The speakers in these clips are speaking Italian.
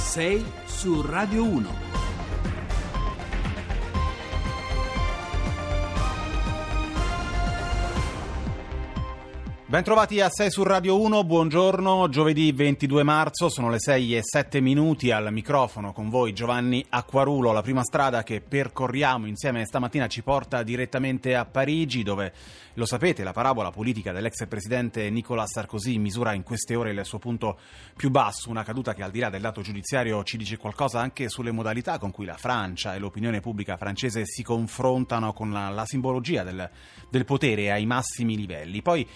6 su Radio 1. Bentrovati a 6 su Radio 1, buongiorno, giovedì 22 marzo, sono le 6 e 7 minuti al microfono con voi Giovanni Acquarulo, la prima strada che percorriamo insieme stamattina ci porta direttamente a Parigi dove, lo sapete, la parabola politica dell'ex presidente Nicolas Sarkozy misura in queste ore il suo punto più basso, una caduta che al di là del dato giudiziario ci dice qualcosa anche sulle modalità con cui la Francia e l'opinione pubblica francese si confrontano con la, la simbologia del, del potere ai massimi livelli. Poi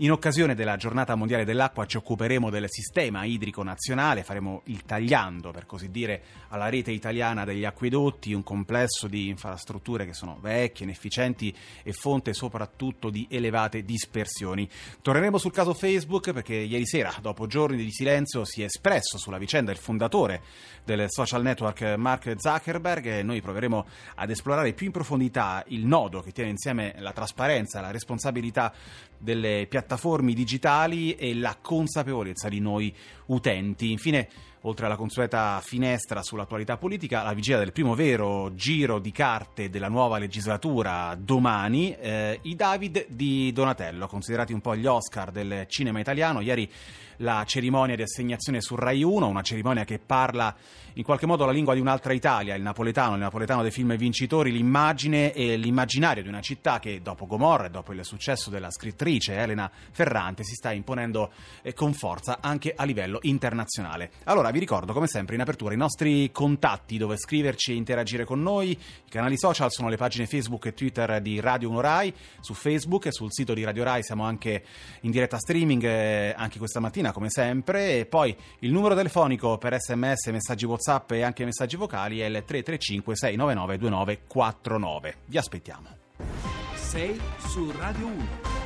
in occasione della giornata mondiale dell'acqua ci occuperemo del sistema idrico nazionale, faremo il tagliando, per così dire, alla rete italiana degli acquedotti, un complesso di infrastrutture che sono vecchie, inefficienti e fonte soprattutto di elevate dispersioni. Torneremo sul caso Facebook perché ieri sera, dopo giorni di silenzio, si è espresso sulla vicenda il fondatore del social network Mark Zuckerberg e noi proveremo ad esplorare più in profondità il nodo che tiene insieme la trasparenza la responsabilità delle piattaforme digitali e la consapevolezza di noi utenti. Infine, oltre alla consueta finestra sull'attualità politica, la vigilia del primo vero giro di carte della nuova legislatura domani, eh, i David di Donatello, considerati un po' gli Oscar del cinema italiano. Ieri la cerimonia di assegnazione su Rai 1, una cerimonia che parla in qualche modo la lingua di un'altra Italia, il napoletano, il napoletano dei film vincitori, l'immagine e l'immaginario di una città che dopo Gomorra e dopo il successo della scrittrice Elena Ferrante si sta imponendo eh, con forza anche a livello internazionale. Allora vi ricordo come sempre in apertura i nostri contatti dove scriverci e interagire con noi, i canali social sono le pagine Facebook e Twitter di Radio 1 Rai, su Facebook e sul sito di Radio Rai siamo anche in diretta streaming eh, anche questa mattina come sempre e poi il numero telefonico per sms, messaggi WhatsApp e anche messaggi vocali è il 335 699 2949. Vi aspettiamo. 6 su Radio 1.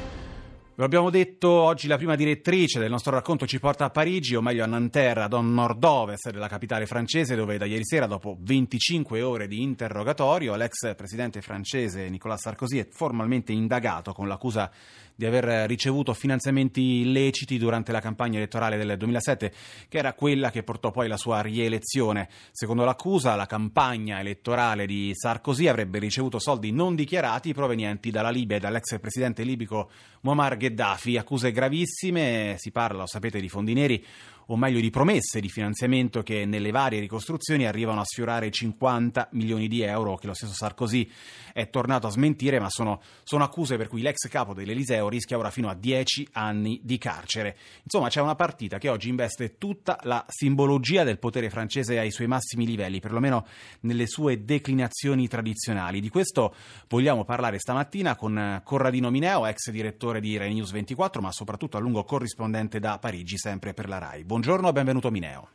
Lo abbiamo detto, oggi la prima direttrice del nostro racconto ci porta a Parigi, o meglio a Nanterre, ad nord-ovest della capitale francese, dove da ieri sera, dopo 25 ore di interrogatorio, l'ex presidente francese Nicolas Sarkozy è formalmente indagato con l'accusa di aver ricevuto finanziamenti illeciti durante la campagna elettorale del 2007, che era quella che portò poi alla sua rielezione. Secondo l'accusa, la campagna elettorale di Sarkozy avrebbe ricevuto soldi non dichiarati provenienti dalla Libia e dall'ex presidente libico Muammar Gheddafi. Accuse gravissime, si parla, lo sapete, di fondi neri o meglio di promesse di finanziamento che nelle varie ricostruzioni arrivano a sfiorare i 50 milioni di euro che lo stesso Sarkozy è tornato a smentire, ma sono, sono accuse per cui l'ex capo dell'Eliseo rischia ora fino a 10 anni di carcere. Insomma, c'è una partita che oggi investe tutta la simbologia del potere francese ai suoi massimi livelli, perlomeno nelle sue declinazioni tradizionali. Di questo vogliamo parlare stamattina con Corradino Mineo, ex direttore di Rai News 24, ma soprattutto a lungo corrispondente da Parigi, sempre per la RAI. Buongiorno e benvenuto Mineo.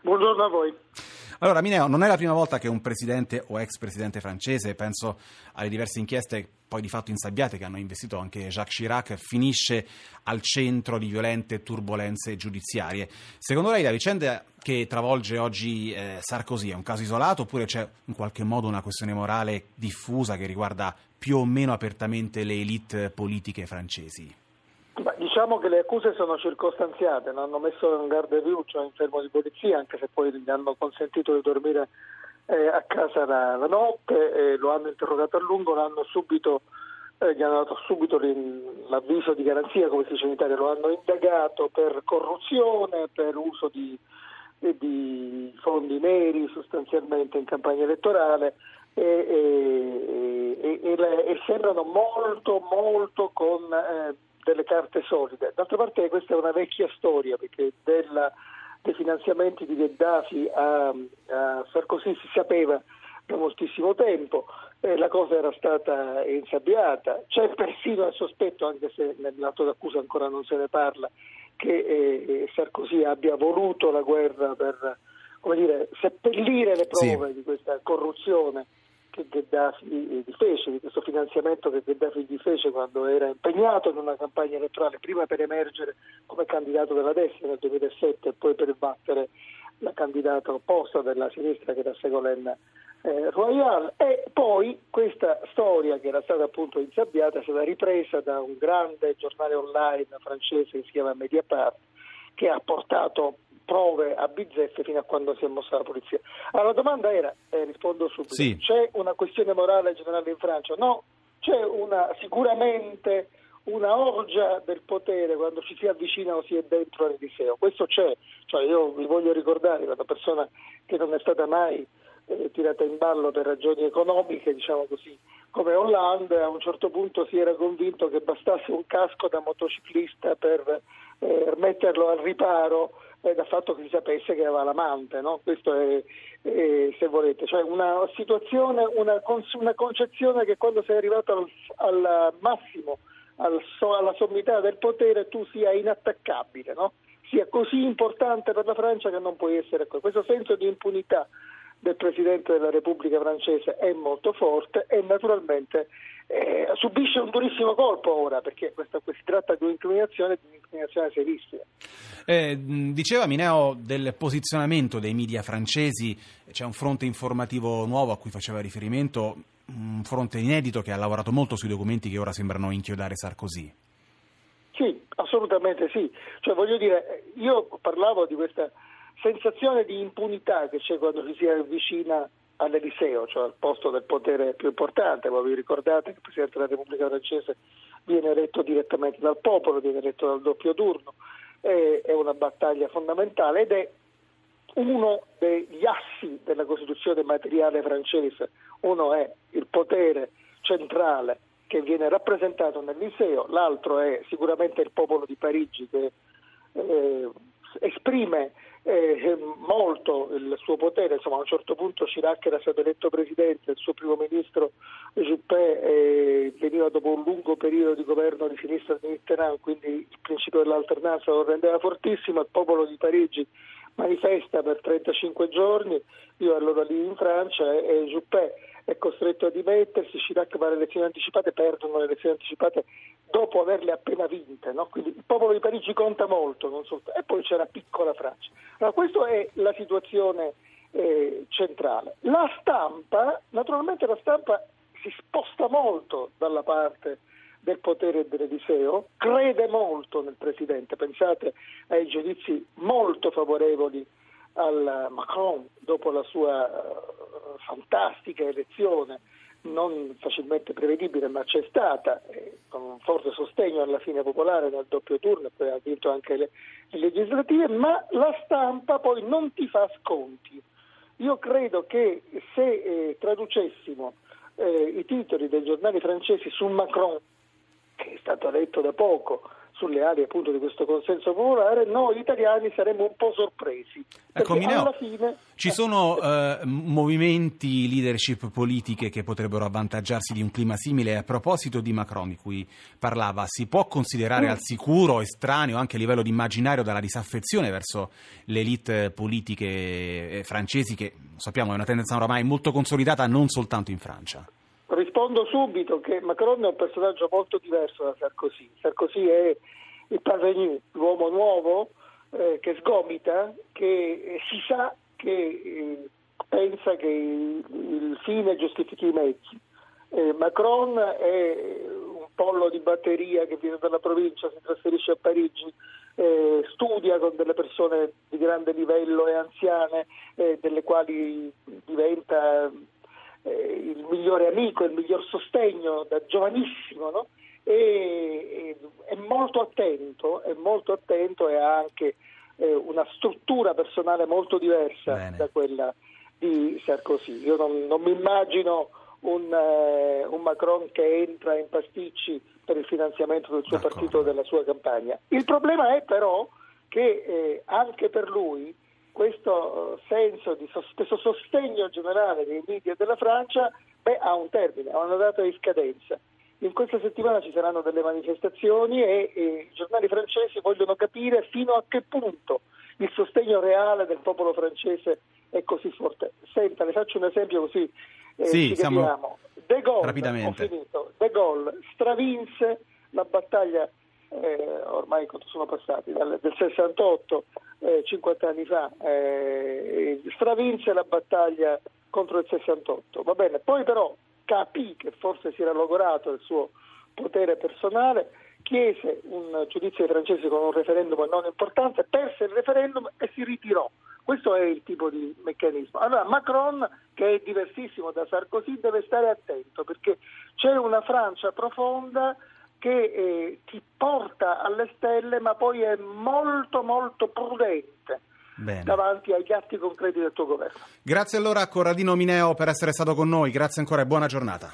Buongiorno a voi. Allora, Mineo, non è la prima volta che un presidente o ex presidente francese, penso alle diverse inchieste poi di fatto insabbiate che hanno investito anche Jacques Chirac, finisce al centro di violente turbulenze giudiziarie. Secondo lei la vicenda che travolge oggi eh, Sarkozy è un caso isolato oppure c'è in qualche modo una questione morale diffusa che riguarda più o meno apertamente le elite politiche francesi? Diciamo che le accuse sono circostanziate, non hanno messo in garde view, cioè in fermo di polizia, anche se poi gli hanno consentito di dormire eh, a casa la, la notte, eh, lo hanno interrogato a lungo, l'hanno subito, eh, gli hanno dato subito l'avviso di garanzia, come si dice in Italia, lo hanno indagato per corruzione, per uso di, di fondi neri sostanzialmente in campagna elettorale e, e, e, e sembrano molto molto con eh, delle carte solide. D'altra parte questa è una vecchia storia perché della, dei finanziamenti di Gheddafi a, a Sarkozy si sapeva da moltissimo tempo, eh, la cosa era stata insabbiata, c'è persino il sospetto, anche se nell'atto d'accusa ancora non se ne parla, che eh, Sarkozy abbia voluto la guerra per dire, seppellire le prove sì. di questa corruzione che Gheddafi gli fece, di questo finanziamento che Gheddafi gli fece quando era impegnato in una campagna elettorale, prima per emergere come candidato della destra nel 2007 e poi per battere la candidata opposta della sinistra che era Ségolène eh, Royal. E poi questa storia che era stata appunto insabbiata è stata ripresa da un grande giornale online francese che si chiama Mediapart che ha portato prove a bizzeffe fino a quando si è mossa la polizia. Allora, la domanda era, eh, rispondo subito, Sì. c'è una questione morale generale in Francia? No, c'è una, sicuramente una orgia del potere quando ci si avvicina o si è dentro all'Eliseo. Questo c'è, cioè io vi voglio ricordare una persona che non è stata mai eh, tirata in ballo per ragioni economiche, diciamo così, come Hollande, a un certo punto si era convinto che bastasse un casco da motociclista per eh, metterlo al riparo eh, dal fatto che si sapesse che aveva l'amante, no? Questo è, eh, se volete, cioè una situazione, una, una concezione che quando sei arrivato al, al massimo, al alla sommità del potere, tu sia inattaccabile, no? sia così importante per la Francia che non puoi essere qui. Questo senso di impunità del Presidente della Repubblica francese è molto forte e naturalmente eh, subisce un durissimo colpo ora perché questa, si tratta di un'incriminazione, di un'incriminazione serissima. Eh, diceva Mineo del posizionamento dei media francesi, c'è un fronte informativo nuovo a cui faceva riferimento, un fronte inedito che ha lavorato molto sui documenti che ora sembrano inchiodare Sarkozy. Sì, assolutamente sì. Cioè, voglio dire, io parlavo di questa sensazione di impunità che c'è quando si avvicina all'Eliseo, cioè al posto del potere più importante. Voi vi ricordate che il Presidente della Repubblica francese viene eletto direttamente dal popolo, viene eletto dal doppio turno, è, è una battaglia fondamentale ed è uno degli assi della Costituzione materiale francese. Uno è il potere centrale che viene rappresentato nel liceo, l'altro è sicuramente il popolo di Parigi che eh, esprime eh, molto il suo potere, insomma a un certo punto Chirac era stato eletto presidente, il suo primo ministro Juppé eh, veniva dopo un lungo periodo di governo di sinistra di Mitterrand, quindi il principio dell'alternanza lo rendeva fortissimo, il popolo di Parigi manifesta per 35 giorni, io allora lì in Francia e, Juppé è costretto a dimettersi, Chirac va alle elezioni anticipate, perdono le elezioni anticipate dopo averle appena vinte, no? quindi il popolo di Parigi conta molto, e poi c'è la piccola Francia. Allora, questa è la situazione eh, centrale. La stampa, naturalmente la stampa si sposta molto dalla parte del potere dell'Eliseo, crede molto nel Presidente, pensate ai giudizi molto favorevoli al Macron dopo la sua fantastica elezione, non facilmente prevedibile, ma c'è stata, con un forte sostegno alla fine popolare nel doppio turno, poi ha vinto anche le, le legislative, ma la stampa poi non ti fa sconti. Io credo che se eh, traducessimo eh, i titoli dei giornali francesi su Macron, che è stato eletto da poco, sulle aree appunto di questo consenso popolare, noi italiani saremmo un po' sorpresi. Ecco, Mineo, alla fine... ci sono eh, movimenti, leadership politiche che potrebbero avvantaggiarsi di un clima simile. A proposito di Macron, di cui parlava, si può considerare Mm. al sicuro, estraneo anche a livello di immaginario dalla disaffezione verso le elite politiche eh, francesi, che sappiamo è una tendenza oramai molto consolidata non soltanto in Francia? Rispondo subito che Macron è un personaggio molto diverso da Sarkozy. Sarkozy è il parvenu, l'uomo nuovo eh, che sgomita, che eh, si sa che eh, pensa che il, il, fine giustifichi i mezzi. Eh, Macron è un pollo di batteria che viene dalla provincia, si trasferisce a Parigi, eh, studia con delle persone di grande livello e anziane, eh, delle quali diventa eh, il migliore amico, il miglior sostegno da giovanissimo, no? e, è molto attento, è molto attento e ha anche eh, una struttura personale molto diversa Bene. da quella di Sarkozy. Io non, non mi immagino un, eh, un, Macron che entra in pasticci per il finanziamento del suo D'accordo. partito e della sua campagna. Il problema è però che eh, anche per lui questo senso di questo sostegno generale dei media della Francia beh, ha un termine, ha una data di scadenza. In questa settimana ci saranno delle manifestazioni e, e i giornali francesi vogliono capire fino a che punto il sostegno reale del popolo francese è così forte. Senta, le faccio un esempio così eh, Sì, ci siamo-. De Gaulle. De Gaulle stravinse la battaglia eh, ormai sono passati, dal, del 68, eh, 50 anni fa, eh, stravinse la battaglia contro il 68. Va bene, poi però capì che forse si era logorato il suo potere personale, chiese un giudizio ai francesi con un referendum a non importanza, perse il referendum e si ritirò. Questo è il tipo di meccanismo. Allora Macron, che è diversissimo da Sarkozy, deve stare attento perché c'è una Francia profonda che eh, ti porta alle stelle ma poi è molto molto prudente. Bene. davanti agli atti concreti del tuo governo. Grazie allora a Corradino Mineo per essere stato con noi, grazie ancora e buona giornata.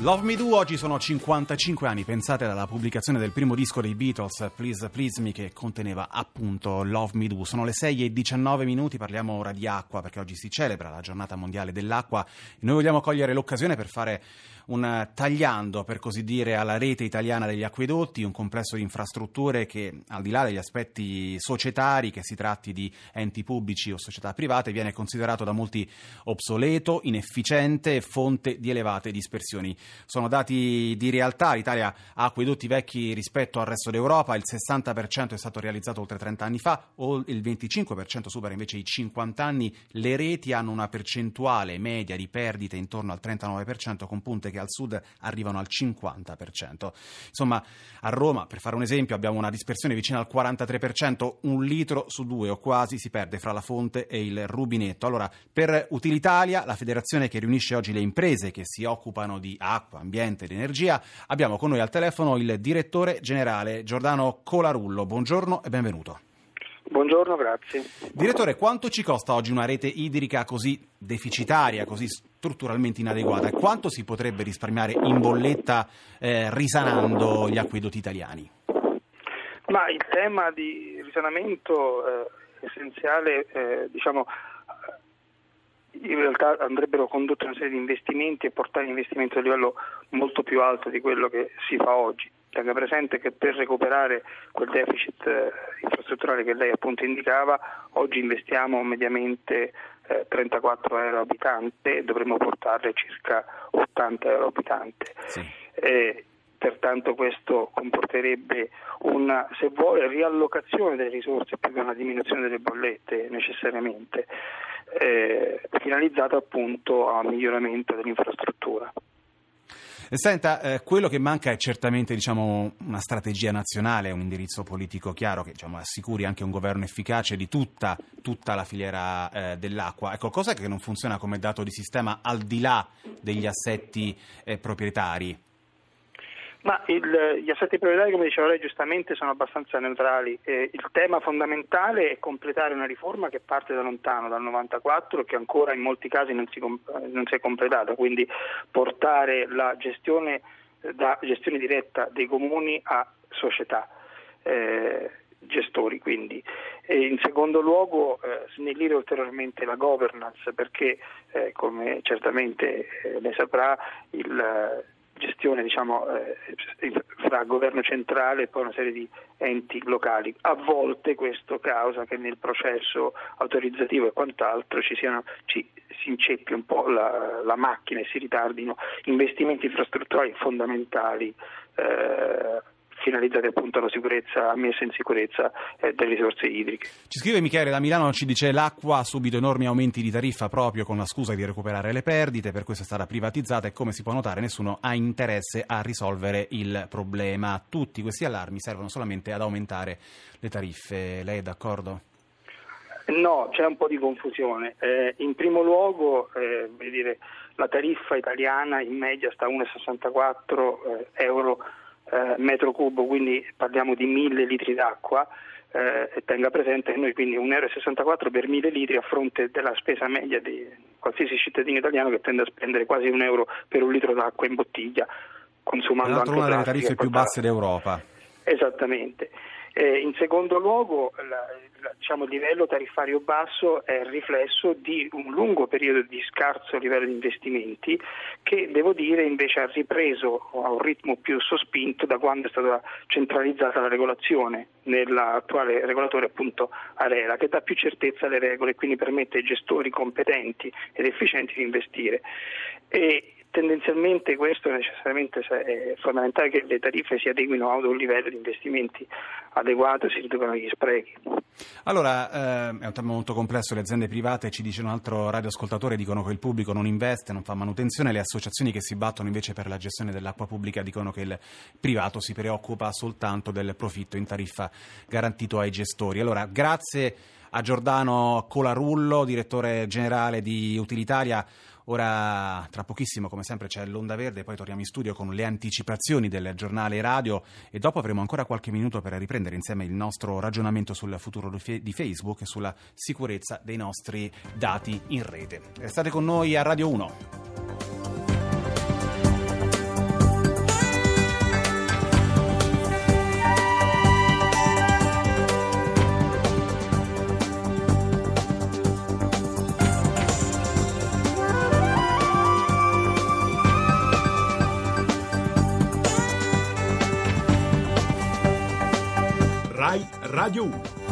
Love Me Do oggi sono 55 anni, pensate dalla pubblicazione del primo disco dei Beatles, Please Please Me, che conteneva appunto Love Me Do. Sono le 6 e 19 minuti, parliamo ora di acqua perché oggi si celebra la giornata mondiale dell'acqua e noi vogliamo cogliere l'occasione per fare un tagliando, per così dire, alla rete italiana degli acquedotti, un complesso di infrastrutture che, al di là degli aspetti societari, che si tratti di enti pubblici o società private, viene considerato da molti obsoleto, inefficiente e fonte di elevate dispersioni. Sono dati di realtà, l'Italia ha acquedotti vecchi rispetto al resto d'Europa, il 60% è stato realizzato oltre 30 anni fa, il 25% supera invece i 50 anni, le reti hanno una percentuale media di perdite intorno al 39% con punte che che al sud arrivano al 50%. Insomma, a Roma, per fare un esempio, abbiamo una dispersione vicina al 43%, un litro su due o quasi si perde fra la fonte e il rubinetto. Allora, per Utilitalia, la federazione che riunisce oggi le imprese che si occupano di acqua, ambiente ed energia, abbiamo con noi al telefono il direttore generale Giordano Colarullo. Buongiorno e benvenuto. Buongiorno, grazie. Direttore, quanto ci costa oggi una rete idrica così deficitaria, così strutturalmente inadeguata quanto si potrebbe risparmiare in bolletta eh, risanando gli acquedotti italiani? Ma il tema di risanamento eh, essenziale, eh, diciamo, in realtà andrebbero condotte una serie di investimenti e portare l'investimento a livello molto più alto di quello che si fa oggi. Tenga presente che per recuperare quel deficit eh, infrastrutturale che lei appunto indicava, oggi investiamo mediamente eh, 34 euro abitante e dovremmo portarle circa 80 euro abitante. Sì. Eh, pertanto questo comporterebbe una, se vuole, riallocazione delle risorse più che una diminuzione delle bollette necessariamente, eh, finalizzata appunto al miglioramento dell'infrastruttura. Senta, eh, quello che manca è certamente diciamo, una strategia nazionale, un indirizzo politico chiaro che diciamo, assicuri anche un governo efficace di tutta, tutta la filiera eh, dell'acqua. Ecco, cosa che non funziona come dato di sistema al di là degli assetti eh, proprietari? Ma il, gli assetti prioritari, come diceva lei giustamente, sono abbastanza neutrali. Eh, il tema fondamentale è completare una riforma che parte da lontano, dal 94, che ancora in molti casi non si, non si è completata, quindi portare la gestione da gestione diretta dei comuni a società. Eh, gestori quindi. E in secondo luogo eh, snellire ulteriormente la governance perché eh, come certamente eh, lei saprà il gestione diciamo, eh, fra governo centrale e poi una serie di enti locali. A volte questo causa che nel processo autorizzativo e quant'altro ci, siano, ci si inceppi un po' la, la, macchina e si ritardino investimenti infrastrutturali fondamentali. Eh, finalizzati appunto alla sicurezza, messa in sicurezza eh, delle risorse idriche. Ci scrive Michele da Milano, ci dice l'acqua ha subito enormi aumenti di tariffa proprio con la scusa di recuperare le perdite, per questo è stata privatizzata e come si può notare nessuno ha interesse a risolvere il problema. Tutti questi allarmi servono solamente ad aumentare le tariffe. Lei è d'accordo? No, c'è un po' di confusione. Eh, in primo luogo, eh, dire, la tariffa italiana in media sta a 1,64 eh, euro eh, metro cubo, quindi parliamo di 1000 litri d'acqua. Eh, tenga presente che noi quindi 1,64 euro per 1000 litri a fronte della spesa media di qualsiasi cittadino italiano che tende a spendere quasi un euro per un litro d'acqua in bottiglia, consumando anche una delle tariffe più basse d'Europa. Esattamente. Eh, in secondo luogo, la, la, diciamo, il livello tariffario basso è il riflesso di un lungo periodo di scarso livello di investimenti che, devo dire, invece ha ripreso a un ritmo più sospinto da quando è stata centralizzata la regolazione nell'attuale regolatore appunto Arela, che dà più certezza alle regole e quindi permette ai gestori competenti ed efficienti di investire. E tendenzialmente questo necessariamente è fondamentale che le tariffe si adeguino ad un livello di investimenti adeguato e si riducano gli sprechi. Allora, eh, è un tema molto complesso, le aziende private, ci dice un altro radioascoltatore, dicono che il pubblico non investe, non fa manutenzione, le associazioni che si battono invece per la gestione dell'acqua pubblica dicono che il privato si preoccupa soltanto del profitto in tariffa garantito ai gestori. Allora, grazie a Giordano Colarullo, direttore generale di Utilitaria. Ora, tra pochissimo, come sempre, c'è l'Onda Verde, poi torniamo in studio con le anticipazioni del giornale radio e dopo avremo ancora qualche minuto per riprendere insieme il nostro ragionamento sul futuro di Facebook e sulla sicurezza dei nostri dati in rete. Restate con noi a Radio 1. Rai Radio 1.